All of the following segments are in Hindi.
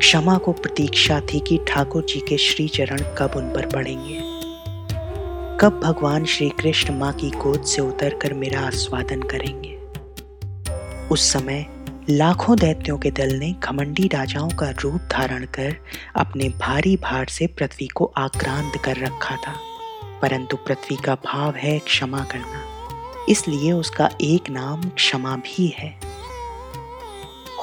क्षमा को प्रतीक्षा थी कि ठाकुर जी के श्री चरण कब उन पर पड़ेंगे। कब भगवान श्री कृष्ण माँ की गोद से उतरकर मेरा आस्वादन करेंगे? उस समय लाखों दैत्यों के दल ने घमंडी राजाओं का रूप धारण कर अपने भारी भार से पृथ्वी को आक्रांत कर रखा था। परंतु पृथ्वी का भाव है क्षमा करना। इसलिए उसका एक नाम क्षमा भी है।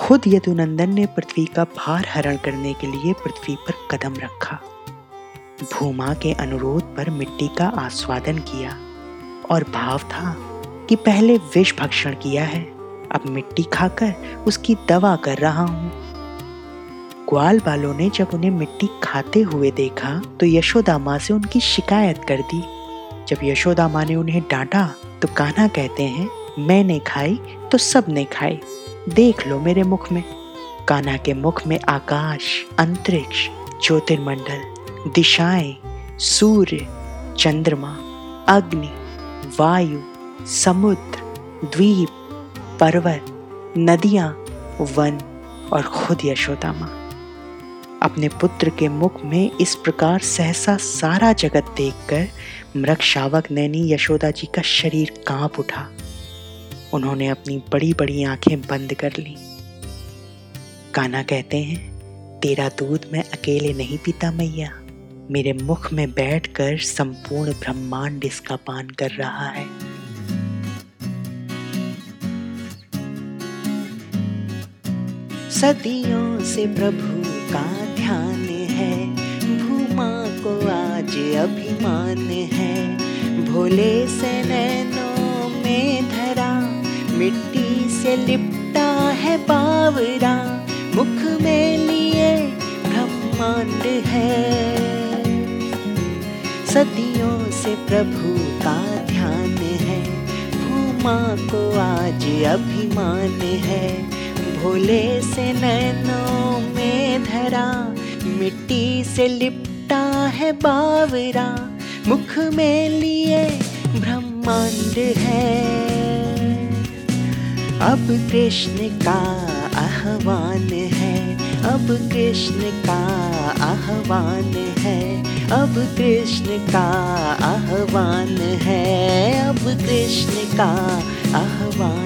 खुद यदुनंदन ने पृथ्वी का भार हरण करने के लिए पृथ्वी पर कदम रखा। भूमा के अनुरोध पर मिट्टी का आस्वादन किया और भाव था कि पहले विष भक्षण किया है। अब मिट्टी खाकर उसकी दवा कर रहा हूँ। ग्वाल वालों ने जब उन्हें मिट्टी खाते हुए देखा तो यशोदा माँ से उनकी शिकायत कर दी। जब यशोदा माँ ने उन्हें डांटा तो कान्हा कहते हैं, मैंने खाई तो सबने खाई देख लो मेरे मुख में। कान्हा के मुख में आकाश, अंतरिक्ष, ज्योतिर्मंडल, दिशाएँ, सूर्य, चंद्रमा, अग्नि, वायु, समुद्र, द्वीप, पर्वत, नदियाँ, वन और खुद यशोदा माँ। अपने पुत्र के मुख में इस प्रकार सहसा सारा जगत देखकर मृग शावक नैनी यशोदा जी का शरीर काँप उठा। उन्होंने अपनी बड़ी बड़ी आँखें बंद कर ली। काना कहते हैं, तेरा दूध मैं अकेले नहीं पीता मैया। मेरे मुख में बैठकर संपूर्ण ब्रह्मांड इसका पान कर रहा है। सदियों से प्रभु का ध्यान है, भूमा को आज अभिमान है। भोले से नैनों में मिट्टी से लिपटा है बावरा, मुख में लिए ब्रह्मांड है। सदियों से प्रभु का ध्यान है, भूमा को आज अभिमान है। भोले से नैनों में धरा, मिट्टी से लिपटा है बावरा, मुख में लिए ब्रह्मांड है। अब कृष्ण का आह्वान है, अब कृष्ण का आह्वान है, अब कृष्ण का आह्वान है, अब कृष्ण का आह्वान